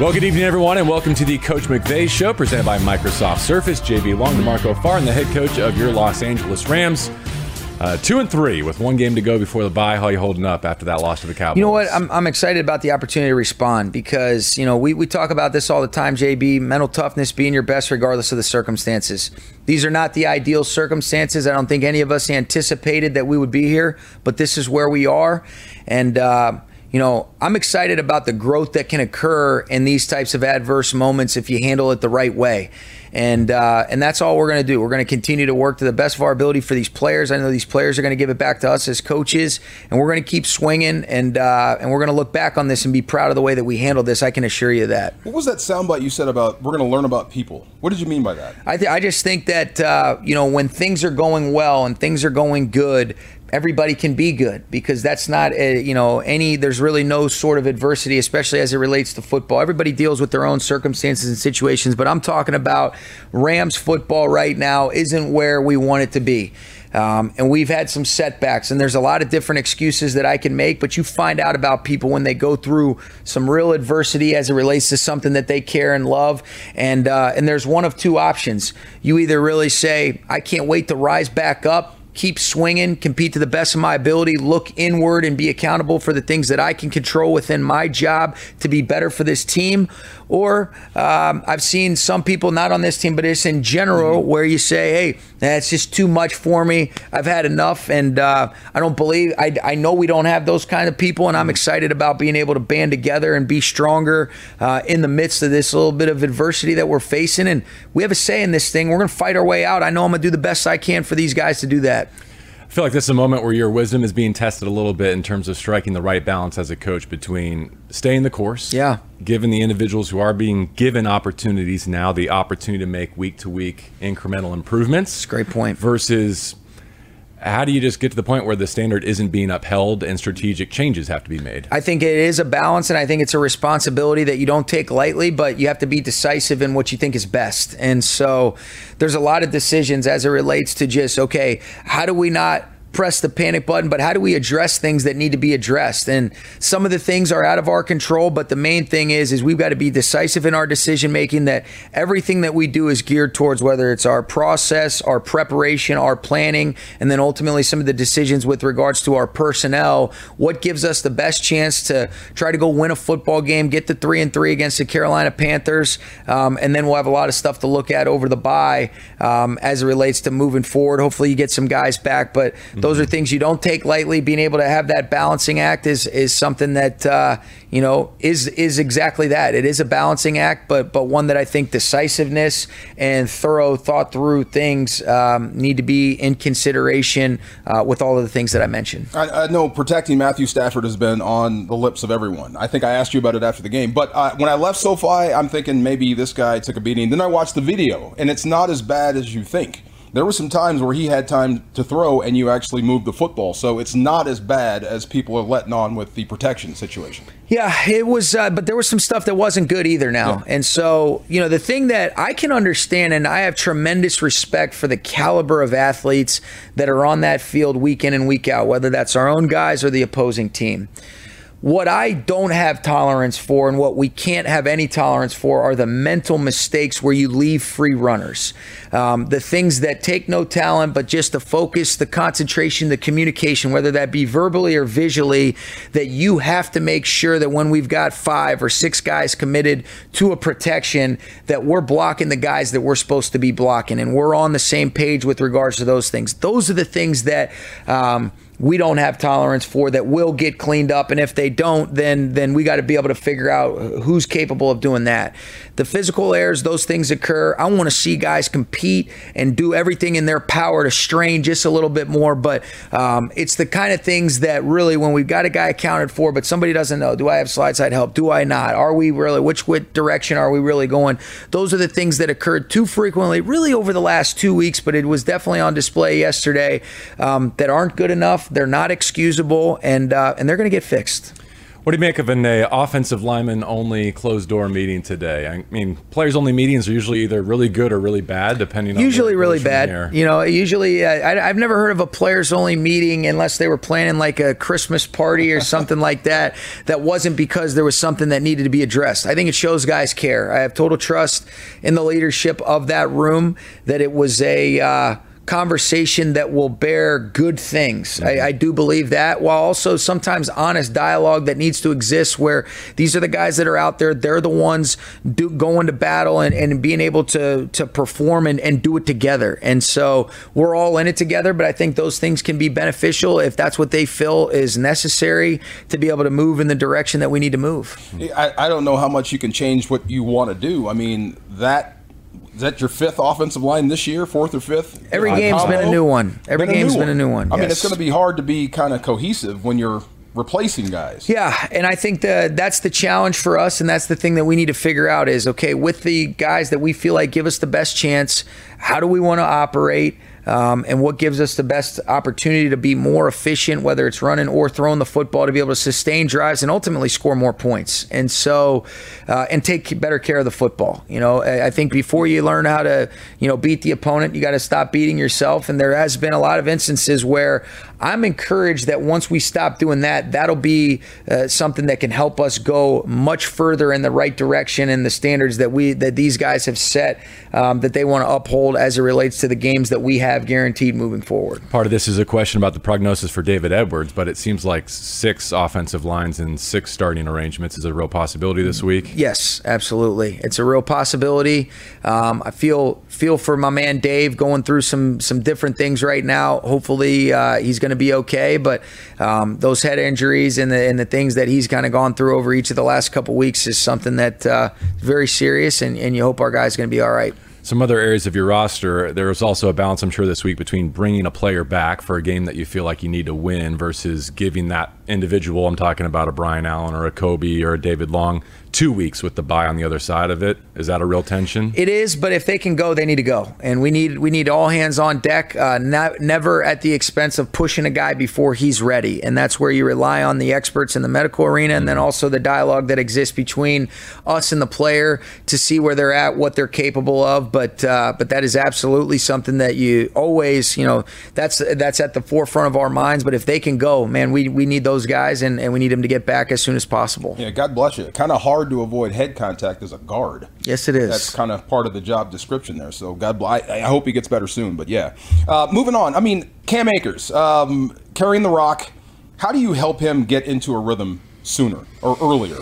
Well, good evening, everyone, and welcome to the Coach McVay Show presented by Microsoft Surface. JB Long, DeMarco Farr, and the head coach of your Los Angeles Rams. Uh, two and three with one game to go before the bye. How are you holding up after that loss to the Cowboys? You know what? I'm, I'm excited about the opportunity to respond because, you know, we, we talk about this all the time, JB. Mental toughness, being your best regardless of the circumstances. These are not the ideal circumstances. I don't think any of us anticipated that we would be here, but this is where we are. And, uh, you know, I'm excited about the growth that can occur in these types of adverse moments if you handle it the right way. And uh, and that's all we're going to do. We're going to continue to work to the best of our ability for these players. I know these players are going to give it back to us as coaches, and we're going to keep swinging. And uh, and we're going to look back on this and be proud of the way that we handled this. I can assure you that. What was that soundbite you said about we're going to learn about people? What did you mean by that? I th- I just think that uh, you know when things are going well and things are going good, everybody can be good because that's not a, you know any there's really no sort of adversity especially as it relates to football. Everybody deals with their own circumstances and situations but i'm talking about rams football right now isn't where we want it to be. Um, and we've had some setbacks and there's a lot of different excuses that i can make but you find out about people when they go through some real adversity as it relates to something that they care and love. And uh, and there's one of two options. You either really say i can't wait to rise back up keep swinging, compete to the best of my ability, look inward and be accountable for the things that I can control within my job to be better for this team. Or um, I've seen some people, not on this team, but just in general, mm-hmm. where you say, hey, that's just too much for me. I've had enough. And uh, I don't believe, I, I know we don't have those kind of people. And I'm mm-hmm. excited about being able to band together and be stronger uh, in the midst of this little bit of adversity that we're facing. And we have a say in this thing. We're going to fight our way out. I know I'm going to do the best I can for these guys to do that. I feel like this is a moment where your wisdom is being tested a little bit in terms of striking the right balance as a coach between staying the course, yeah, given the individuals who are being given opportunities now the opportunity to make week to week incremental improvements. great point. Versus how do you just get to the point where the standard isn't being upheld and strategic changes have to be made? I think it is a balance, and I think it's a responsibility that you don't take lightly, but you have to be decisive in what you think is best. And so there's a lot of decisions as it relates to just, okay, how do we not press the panic button, but how do we address things that need to be addressed? And some of the things are out of our control, but the main thing is is we've got to be decisive in our decision making that everything that we do is geared towards whether it's our process, our preparation, our planning, and then ultimately some of the decisions with regards to our personnel, what gives us the best chance to try to go win a football game, get the 3 and 3 against the Carolina Panthers, um, and then we'll have a lot of stuff to look at over the bye um, as it relates to moving forward. Hopefully you get some guys back, but those are things you don't take lightly. Being able to have that balancing act is is something that uh, you know is is exactly that. It is a balancing act, but but one that I think decisiveness and thorough, thought through things um, need to be in consideration uh, with all of the things that I mentioned. I, I, know protecting Matthew Stafford has been on the lips of everyone. I think I asked you about it after the game, but uh, when I left SoFi, I'm thinking maybe this guy took a beating. Then I watched the video, and it's not as bad as you think there were some times where he had time to throw and you actually moved the football. So it's not as bad as people are letting on with the protection situation. Yeah, it was, uh, but there was some stuff that wasn't good either now. Yeah. And so, you know, the thing that I can understand, and I have tremendous respect for the caliber of athletes that are on that field week in and week out, whether that's our own guys or the opposing team. What I don't have tolerance for and what we can't have any tolerance for are the mental mistakes where you leave free runners. Um, the things that take no talent, but just the focus, the concentration, the communication, whether that be verbally or visually, that you have to make sure that when we've got five or six guys committed to a protection, that we're blocking the guys that we're supposed to be blocking. And we're on the same page with regards to those things. Those are the things that. Um, we don't have tolerance for that will get cleaned up. And if they don't then then we got to be able to figure out who's capable of doing that. The physical errors those things occur. I want to see guys compete and do everything in their power to strain just a little bit more. But um, it's the kind of things that really when we've got a guy accounted for but somebody doesn't know do i have slide side help? Do i not? Are we really which, direction are we really going? Those are the things that occurred too frequently really over the last two weeks but it was definitely on display yesterday um, that aren't good enough they're not excusable, and uh, and they're going to get fixed. What do you make of an uh, offensive lineman only closed door meeting today? I mean, players only meetings are usually either really good or really bad, depending on usually really bad. You know, usually uh, I, I've never heard of a players only meeting unless they were planning like a Christmas party or something like that. That wasn't because there was something that needed to be addressed. I think it shows guys care. I have total trust in the leadership of that room that it was a. Uh, conversation that will bear good things. I, mm-hmm. I, do believe that, while also sometimes honest dialogue that needs to exist where these are the guys that are out there, they're the ones do, going to battle and, and being able to, to perform and, and do it together. And so we're all in it together, but I think those things can be beneficial if that's what they feel is necessary to be able to move in the direction that we need to move. I, I don't know how much you can change what you want to do. I mean, that is that your fifth offensive line this year, fourth or fifth? Every Uh, game's combo? been a new one. Every Been game's been a new one, I mean, it's going to be hard to be kind of cohesive when you're replacing guys. Yeah, and I think that that's the challenge for us, and that's the thing that we need to figure out is okay with the guys that we feel like give us the best chance. How do we want to operate? Um, and what gives us the best opportunity to be more efficient, whether it's running or throwing the football, to be able to sustain drives and ultimately score more points. And so, uh, and take better care of the football. You know, I think before you learn how to, you know, beat the opponent, you got to stop beating yourself. And there has been a lot of instances where I'm encouraged that once we stop doing that, that'll be uh, something that can help us go much further in the right direction and the standards that we that these guys have set um, that they want to uphold as it relates to the games that we have guaranteed moving forward. Part of this is a question about the prognosis for David Edwards, but it seems like six offensive lines and six starting arrangements is a real possibility this week. Yes, absolutely. It's a real possibility. Um, I feel feel for my man Dave going through some some different things right now. Hopefully, uh, he's going to be okay. But um, those head injuries and the and the things that he's kind of gone through over each of the last couple weeks is something that uh, very serious, and, and you hope our guy's going to be all right. Some other areas of your roster, there was also a balance, I'm sure, this week between bringing a player back for a game that you feel like you need to win versus giving that individual, I'm talking about a Brian Allen or a Cobie or a David Long, two weeks with the bye on the other side of it. Is that a real tension? It is, but if they can go, they need to go, and we need we need all hands on deck. Uh, not, never at the expense of pushing a guy before he's ready, and that's where you rely on the experts in the medical arena, and then also the dialogue that exists between us and the player to see where they're at, what they're capable of. But uh, but that is absolutely something that you always, you know, that's that's at the forefront of our minds. But if they can go, man, we we need those guys, and, and we need them to get back as soon as possible. Yeah, God bless you. Kind of hard to avoid head contact as a guard. Yes, it is. That's kind of part of the job description there. So God bless. I, I hope he gets better soon. But yeah, uh, moving on. I mean, Cam Akers um, carrying the rock. How do you help him get into a rhythm sooner or earlier?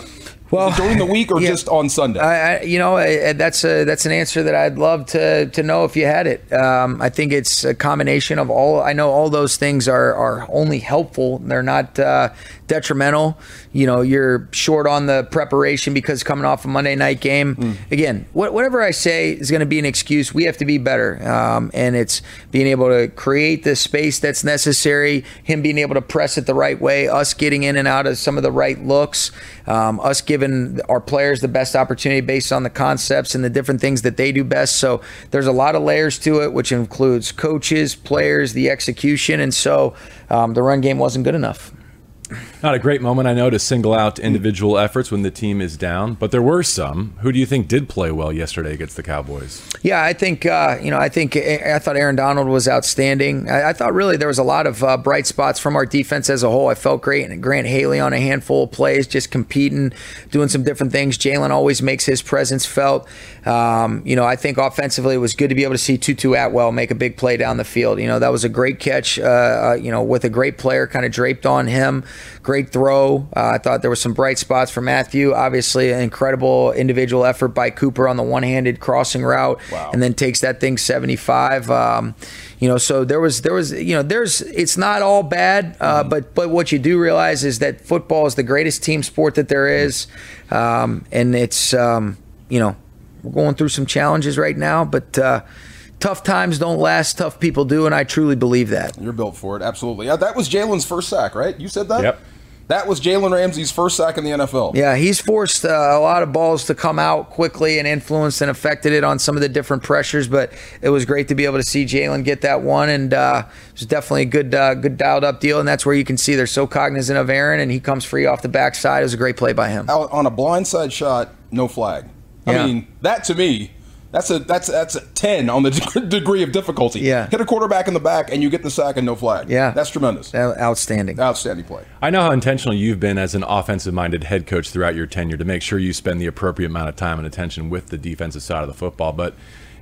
Well, during the week or yeah. just on Sunday? I, I, you know, I, that's a, that's an answer that I'd love to to know if you had it. Um, I think it's a combination of all. I know all those things are are only helpful. They're not uh, detrimental. You know, you're short on the preparation because coming off a Monday night game. Mm. Again, what, whatever I say is going to be an excuse. We have to be better, um, and it's being able to create the space that's necessary. Him being able to press it the right way. Us getting in and out of some of the right looks. Um, us giving our players the best opportunity based on the concepts and the different things that they do best. So there's a lot of layers to it, which includes coaches, players, the execution, and so um, the run game wasn't good enough. Not a great moment, I know, to single out individual efforts when the team is down, but there were some. Who do you think did play well yesterday against the Cowboys? Yeah, I think uh, you know. I think I thought Aaron Donald was outstanding. I, I thought really there was a lot of uh, bright spots from our defense as a whole. I felt great, and Grant Haley on a handful of plays, just competing, doing some different things. Jalen always makes his presence felt. Um, you know, I think offensively it was good to be able to see Tutu Atwell make a big play down the field. You know, that was a great catch. Uh, uh, you know, with a great player kind of draped on him. Great throw. Uh, I thought there was some bright spots for Matthew. Obviously, an incredible individual effort by Cooper on the one-handed crossing route, Wow. and then takes that thing 75. Um, you know, so there was there was you know there's it's not all bad, uh, but but what you do realize is that football is the greatest team sport that there is, um, and it's um, you know we're going through some challenges right now, but. Uh, Tough times don't last, tough people do, and I truly believe that. You're built for it, absolutely. Uh, that was Jalen's first sack, right? You said that. Yep. That was Jalen Ramsey's first sack in the NFL. Yeah, he's forced uh, a lot of balls to come out quickly and influenced and affected it on some of the different pressures. But it was great to be able to see Jalen get that one, and uh, it was definitely a good, uh, good dialed up deal. And that's where you can see they're so cognizant of Aaron, and he comes free off the backside. It was a great play by him. Out on a blindside shot, no flag. I Yeah. mean, that to me. That's a that's that's a ten on the degree of difficulty. Yeah. hit a quarterback in the back and you get the sack and no flag. Yeah. that's tremendous. Outstanding. Outstanding play. I know how intentional you've been as an offensive minded head coach throughout your tenure to make sure you spend the appropriate amount of time and attention with the defensive side of the football. But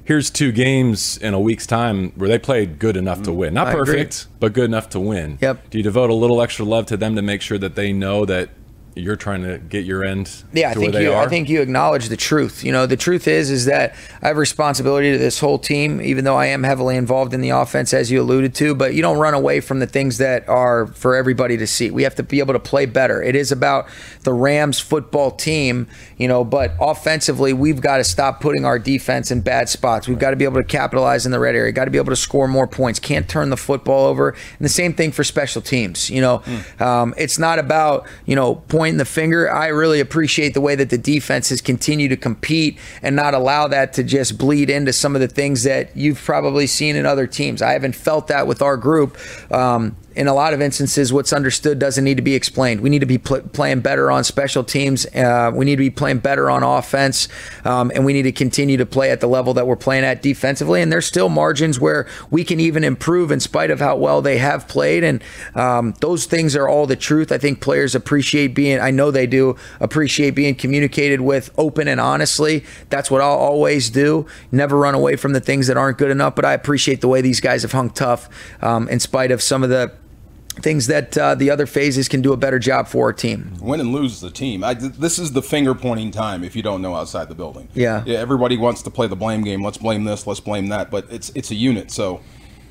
here's two games in a week's time where they played good enough to mm. win. Not I agree. perfect, but good enough to win. Yep. Do you devote a little extra love to them to make sure that they know that you're trying to get your end Yeah, I think you. are? I think you acknowledge the truth. You know, the truth is, is that I have responsibility to this whole team, even though I am heavily involved in the offense, as you alluded to. But you don't run away from the things that are for everybody to see. We have to be able to play better. It is about the Rams football team, you know. But offensively, we've got to stop putting our defense in bad spots. We've got to be able to capitalize in the red area. Got to be able to score more points. Can't turn the football over. And the same thing for special teams. You know, um, it's not about you know pointing the finger. I really appreciate the way that the defense has continued to compete and not allow that to just bleed into some of the things that you've probably seen in other teams. I haven't felt that with our group. Um, in a lot of instances, what's understood doesn't need to be explained. We need to be pl- playing better on special teams. Uh, we need to be playing better on offense, um, and we need to continue to play at the level that we're playing at defensively. And there's still margins where we can even improve in spite of how well they have played. And um, those things are all the truth. I think players appreciate being. I know they do appreciate being communicated with open and honestly. That's what I'll always do. Never run away from the things that aren't good enough. But I appreciate the way these guys have hung tough um, in spite of some of the things that uh, the other phases can do a better job for our team. Win and lose is the team. I, this is the finger pointing time. If you don't know outside the building, Yeah. yeah. Everybody wants to play the blame game. Let's blame this. Let's blame that. But it's it's a unit. So,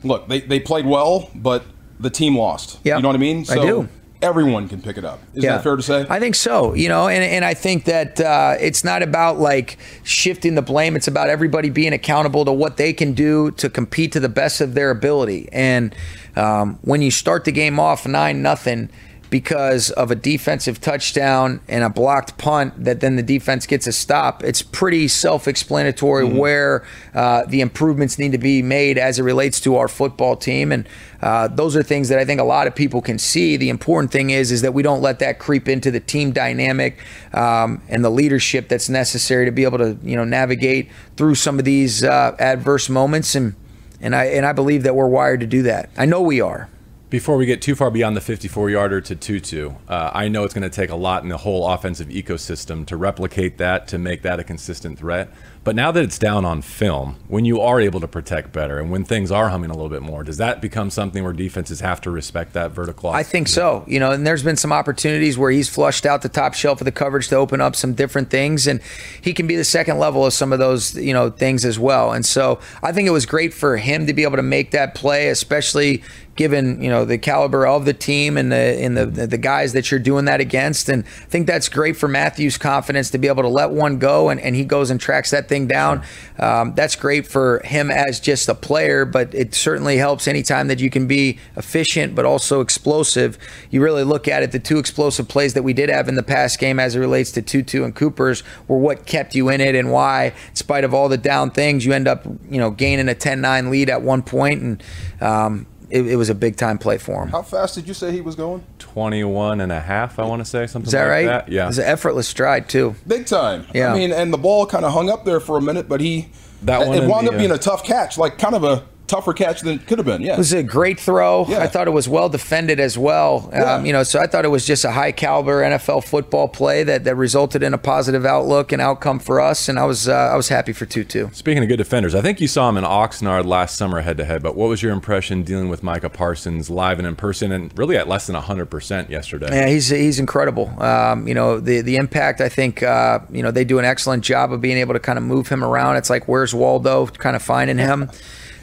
look, they they played well, but the team lost. Yeah. you know what I mean. I So do. Everyone can pick it up. Is that fair to say? I think so. You know, and, and I think that uh, it's not about like shifting the blame. It's about everybody being accountable to what they can do to compete to the best of their ability. And um, when you start the game off nine nothing because of a defensive touchdown and a blocked punt that then the defense gets a stop, it's pretty self-explanatory where uh, the improvements need to be made as it relates to our football team. And uh, those are things that I think a lot of people can see. The important thing is is that we don't let that creep into the team dynamic um, and the leadership that's necessary to be able to you know navigate through some of these uh, adverse moments. And and I and I believe that we're wired to do that. I know we are. Before we get too far beyond the 54 yarder to Tutu, uh, I know it's going to take a lot in the whole offensive ecosystem to replicate that, to make that a consistent threat. But now that it's down on film, when you are able to protect better and when things are humming a little bit more, does that become something where defenses have to respect that vertical? I think so. You know, and there's been some opportunities where he's flushed out the top shelf of the coverage to open up some different things, and he can be the second level of some of those, you know, things as well. And so I think it was great for him to be able to make that play, especially given you know the caliber of the team and the and the the guys that you're doing that against. And I think that's great for Matthew's confidence to be able to let one go and, and he goes and tracks that thing down. Um, that's great for him as just a player, but it certainly helps anytime that you can be efficient but also explosive. You really look at it, the two explosive plays that we did have in the past game as it relates to Tutu and Cooper's were what kept you in it and why, in spite of all the down things, you end up you know gaining a 10-9 lead at one point and um, it, it was a big time play for him. How fast did you say he was going? 21 and a half, I want to say, something Is that like right? that. Yeah. It was an effortless stride too. Big time. Yeah. I mean, and the ball kind of hung up there for a minute, but he That it, one it wound the, up being uh, a tough catch, like kind of a tougher catch than it could have been. Yeah. It was a great throw. Yeah. I thought it was well defended as well. Yeah. Um, you know, so I thought it was just a high caliber NFL football play that, that resulted in a positive outlook and outcome for us. And I was uh, I was happy for Tutu. Speaking of good defenders, I think you saw him in Oxnard last summer head to head, but what was your impression dealing with Micah Parsons live and in person and really at less than 100% yesterday? Yeah, he's he's incredible. Um, you know, the the impact. I think uh, you know they do an excellent job of being able to kind of move him around. It's like where's Waldo, kind of finding him.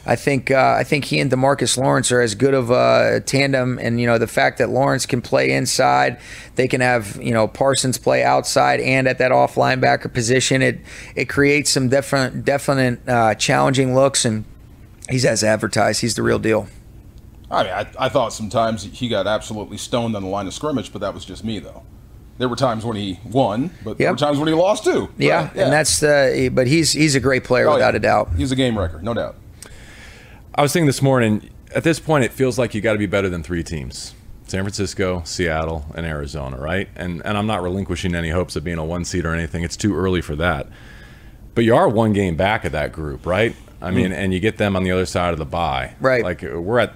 I think uh, I think he and Demarcus Lawrence are as good of a tandem, and you know the fact that Lawrence can play inside, they can have you know Parsons play outside and at that off linebacker position. It it creates some different, definite uh, challenging looks, and he's as advertised. He's the real deal. I mean, I, I thought sometimes he got absolutely stoned on the line of scrimmage, but that was just me, though. There were times when he won, but there were times when he lost too. Yeah, Right, and that's the. But he's he's a great player Oh, without yeah. a doubt. He's a game wrecker, no doubt. I was thinking this morning, at this point, it feels like you got to be better than three teams San Francisco, Seattle, and Arizona, right? And, and I'm not relinquishing any hopes of being a one seed or anything. It's too early for that. But you are one game back of that group, right? I mean, mm-hmm. and you get them on the other side of the bye. Right. Like we're at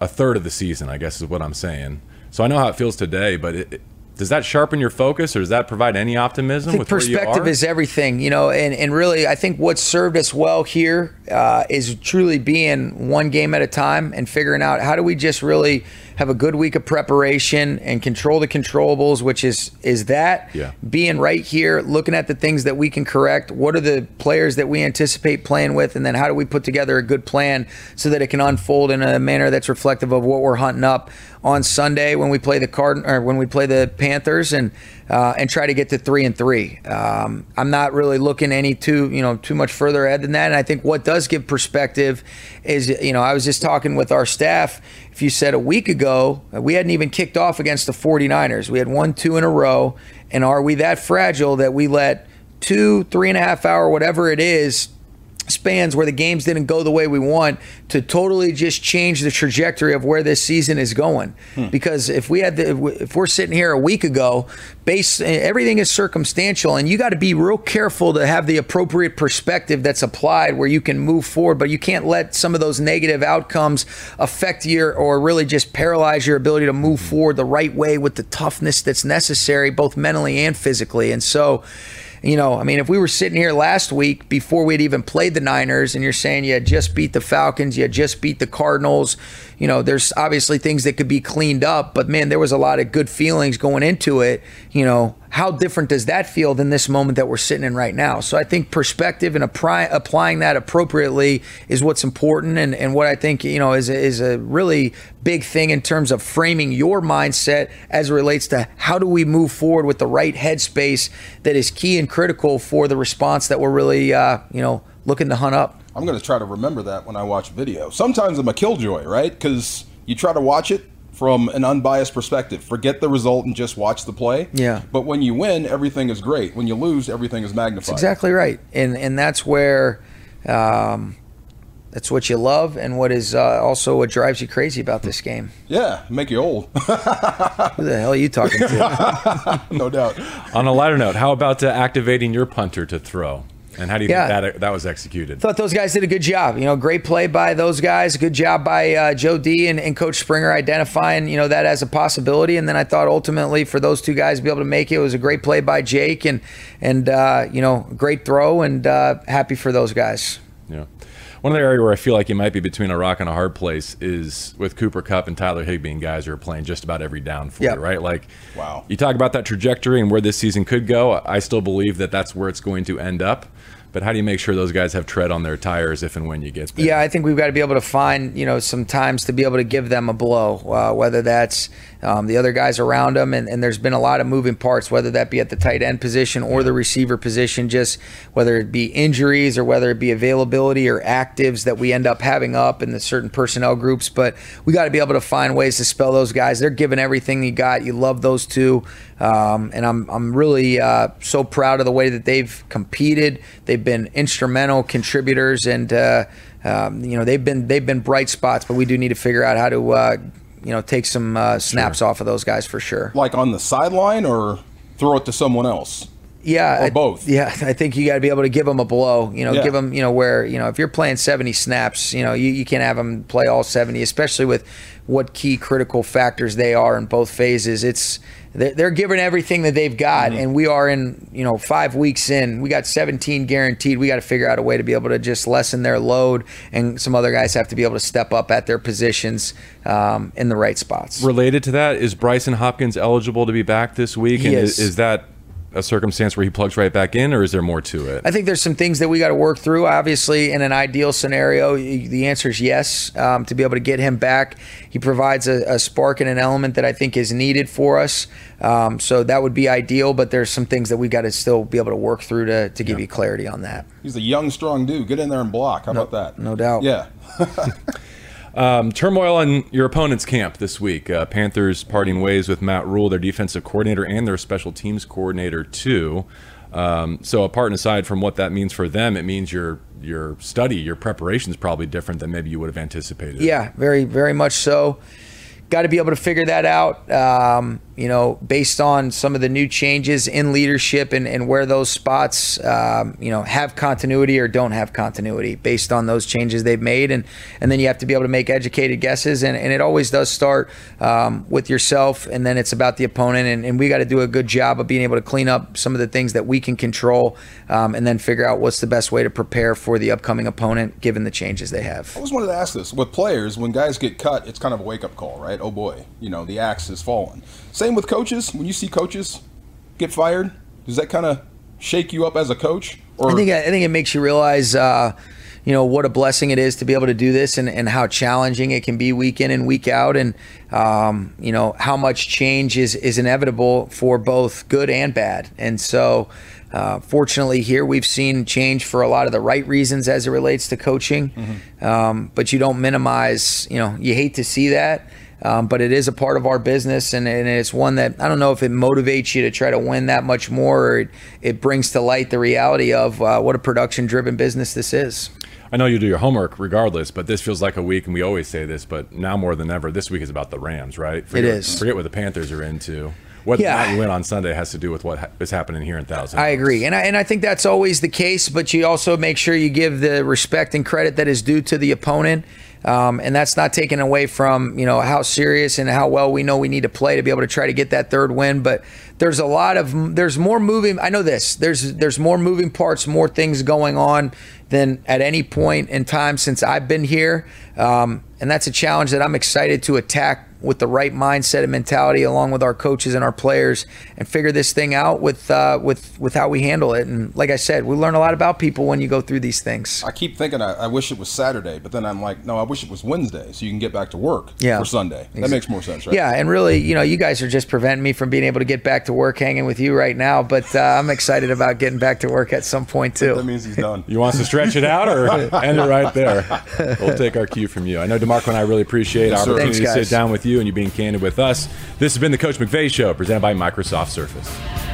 a third of the season, I guess is what I'm saying. So I know how it feels today, but it, it- does that sharpen your focus or does that provide any optimism with where you perspective is everything, you know, and, and really, I think what's served us well here uh, is truly being one game at a time and figuring out how do we just really have a good week of preparation and control the controllables, which is is that Yeah. being right here, looking at the things that we can correct. What are the players that we anticipate playing with, and then how do we put together a good plan so that it can unfold in a manner that's reflective of what we're hunting up on Sunday when we play the Card or when we play the Panthers and uh, and try to get to three and three. Um, I'm not really looking any too you know too much further ahead than that. And I think what does give perspective is you know I was just talking with our staff. If you said a week ago we hadn't even kicked off against the 49ers, we had one two in a row, and are we that fragile that we let two three and a half hour whatever it is spans where the games didn't go the way we want to totally just change the trajectory of where this season is going. Hmm. Because if we had the, if we're sitting here a week ago, base everything is circumstantial, and you got to be real careful to have the appropriate perspective that's applied where you can move forward, but you can't let some of those negative outcomes affect your or really just paralyze your ability to move forward the right way with the toughness that's necessary, both mentally and physically. And so you know, I mean, if we were sitting here last week before we'd even played the Niners and you're saying you had just beat the Falcons, you had just beat the Cardinals, you know, there's obviously things that could be cleaned up, but man, there was a lot of good feelings going into it. You know, how different does that feel than this moment that we're sitting in right now? So I think perspective and apply, applying that appropriately is what's important and, and what I think, you know, is, is a really big thing in terms of framing your mindset as it relates to how do we move forward with the right headspace that is key and critical for the response that we're really, uh, you know, looking to hunt up. I'm going to try to remember that when I watch video. Sometimes I'm a killjoy, right? Because you try to watch it from an unbiased perspective. Forget the result and just watch the play. Yeah. But when you win, everything is great. When you lose, everything is magnified. Exactly right, and and that's where. Um, that's what you love, and what is uh, also what drives you crazy about this game. Yeah, make you old, Who the hell are you talking to? no doubt. On a lighter note, how about uh, activating your punter to throw? And how do you Yeah. think that that was executed? thought those guys did a good job. You know, great play by those guys. Good job by uh, Joe D and, and Coach Springer identifying you know that as a possibility. And then I thought ultimately for those two guys to be able to make it, it was a great play by Jake and and uh, you know great throw and uh, happy for those guys. Yeah. One other area where I feel like you might be between a rock and a hard place is with Cooper Kupp and Tyler Higbee and guys who are playing just about every down for Yep. you, right? Like, Wow. You talk about that trajectory and where this season could go. I still believe that that's where it's going to end up. But how do you make sure those guys have tread on their tires if and when you get there? Yeah, I think we've got to be able to find, you know, some times to be able to give them a blow, uh, whether that's um, the other guys around them, and, and there's been a lot of moving parts, whether that be at the tight end position or the receiver position, just whether it be injuries or whether it be availability or actives that we end up having up in the certain personnel groups. But we got to be able to find ways to spell those guys. They're giving everything you got. You love those two, um, and I'm I'm really uh, so proud of the way that they've competed. They've been instrumental contributors, and uh, um, you know they've been they've been bright spots. But we do need to figure out how to uh, you know take some uh, snaps off of those guys for sure. Like on the sideline or throw it to someone else. Yeah, Or I- both. Yeah, I think you got to be able to give them a blow. You know, Yeah. give them. You know, where you know if you're playing 70 snaps, you know you, you can't have them play all 70, especially with what key critical factors they are in both phases. It's they're, they're giving everything that they've got, Mm-hmm. and we are in you know five weeks in. We got 17 guaranteed. We got to figure out a way to be able to just lessen their load, and some other guys have to be able to step up at their positions um, in the right spots. Related to that, is Brycen Hopkins eligible to be back this week? He and is. is that a circumstance where he plugs right back in, or is there more to it? I think there's some things that we got to work through. Obviously, in an ideal scenario, the answer is yes. Um, to be able to get him back, he provides a, a spark and an element that I think is needed for us. Um, so that would be ideal. But there's some things that we got to still be able to work through to, to give you clarity on that. He's a young, strong dude. Get in there and block. How about that? no doubt. Yeah. Um, turmoil in your opponent's camp this week. Uh, Panthers parting ways with Matt Rhule, their defensive coordinator, and their special teams coordinator too. Um, so apart and aside from what that means for them, it means your your study, your preparation is probably different than maybe you would have anticipated. Yeah, very, very much so. Got to be able to figure that out. Um, you know, based on some of the new changes in leadership and, and where those spots, um, you know, have continuity or don't have continuity based on those changes they've made. And, and then you have to be able to make educated guesses. And, and it always does start um, with yourself, and then it's about the opponent. And, and we got to do a good job of being able to clean up some of the things that we can control um, and then figure out what's the best way to prepare for the upcoming opponent given the changes they have. I always wanted to ask this with players, when guys get cut, it's kind of a wake up call, right? Oh boy, you know, the axe has fallen. Same with coaches. When you see coaches get fired, does that kind of shake you up as a coach? Or I think I think it makes you realize, uh, you know, what a blessing it is to be able to do this, and, and how challenging it can be week in and week out, and um, you know how much change is is inevitable for both good and bad. And so, uh, fortunately, here we've seen change for a lot of the right reasons as it relates to coaching, mm-hmm. um, but you don't minimize. You know, you hate to see that. Um, but it is a part of our business, and, and, it's one that I don't know if it motivates you to try to win that much more, or it, it brings to light the reality of uh, what a production driven business this is. I know you do your homework regardless, but this feels like a week, and we always say this, but now more than ever, this week is about the Rams, right? Forget, it is. Forget what the Panthers are into. Whether yeah. or not you win on Sunday has to do with what is happening here in Thousand. I agree, and I, and I think that's always the case. But you also make sure you give the respect and credit that is due to the opponent. Um, and that's not taken away from you know how serious and how well we know we need to play to be able to try to get that third win. But there's a lot of there's more moving. I know this. There's there's more moving parts, more things going on than at any point in time since I've been here. Um, and that's a challenge that I'm excited to attack with the right mindset and mentality, along with our coaches and our players, and figure this thing out with uh, with with how we handle it. And like I said, we learn a lot about people when you go through these things. I keep thinking I, I wish it was Saturday, but then I'm like, no, I wish it was Wednesday, so you can get back to work yeah. for Sunday. Exactly. That makes more sense, right? Yeah, and really, you know, you guys are just preventing me from being able to get back to work, hanging with you right now. But uh, I'm excited about getting back to work at some point too. that means he's done. You want us to stretch it out or end it right there? We'll take our cue from you. I know Demarco and I really appreciate yes, our opportunity Thanks, to sit down with you and you being candid with us. This has been the Coach McVay Show, presented by Microsoft Surface.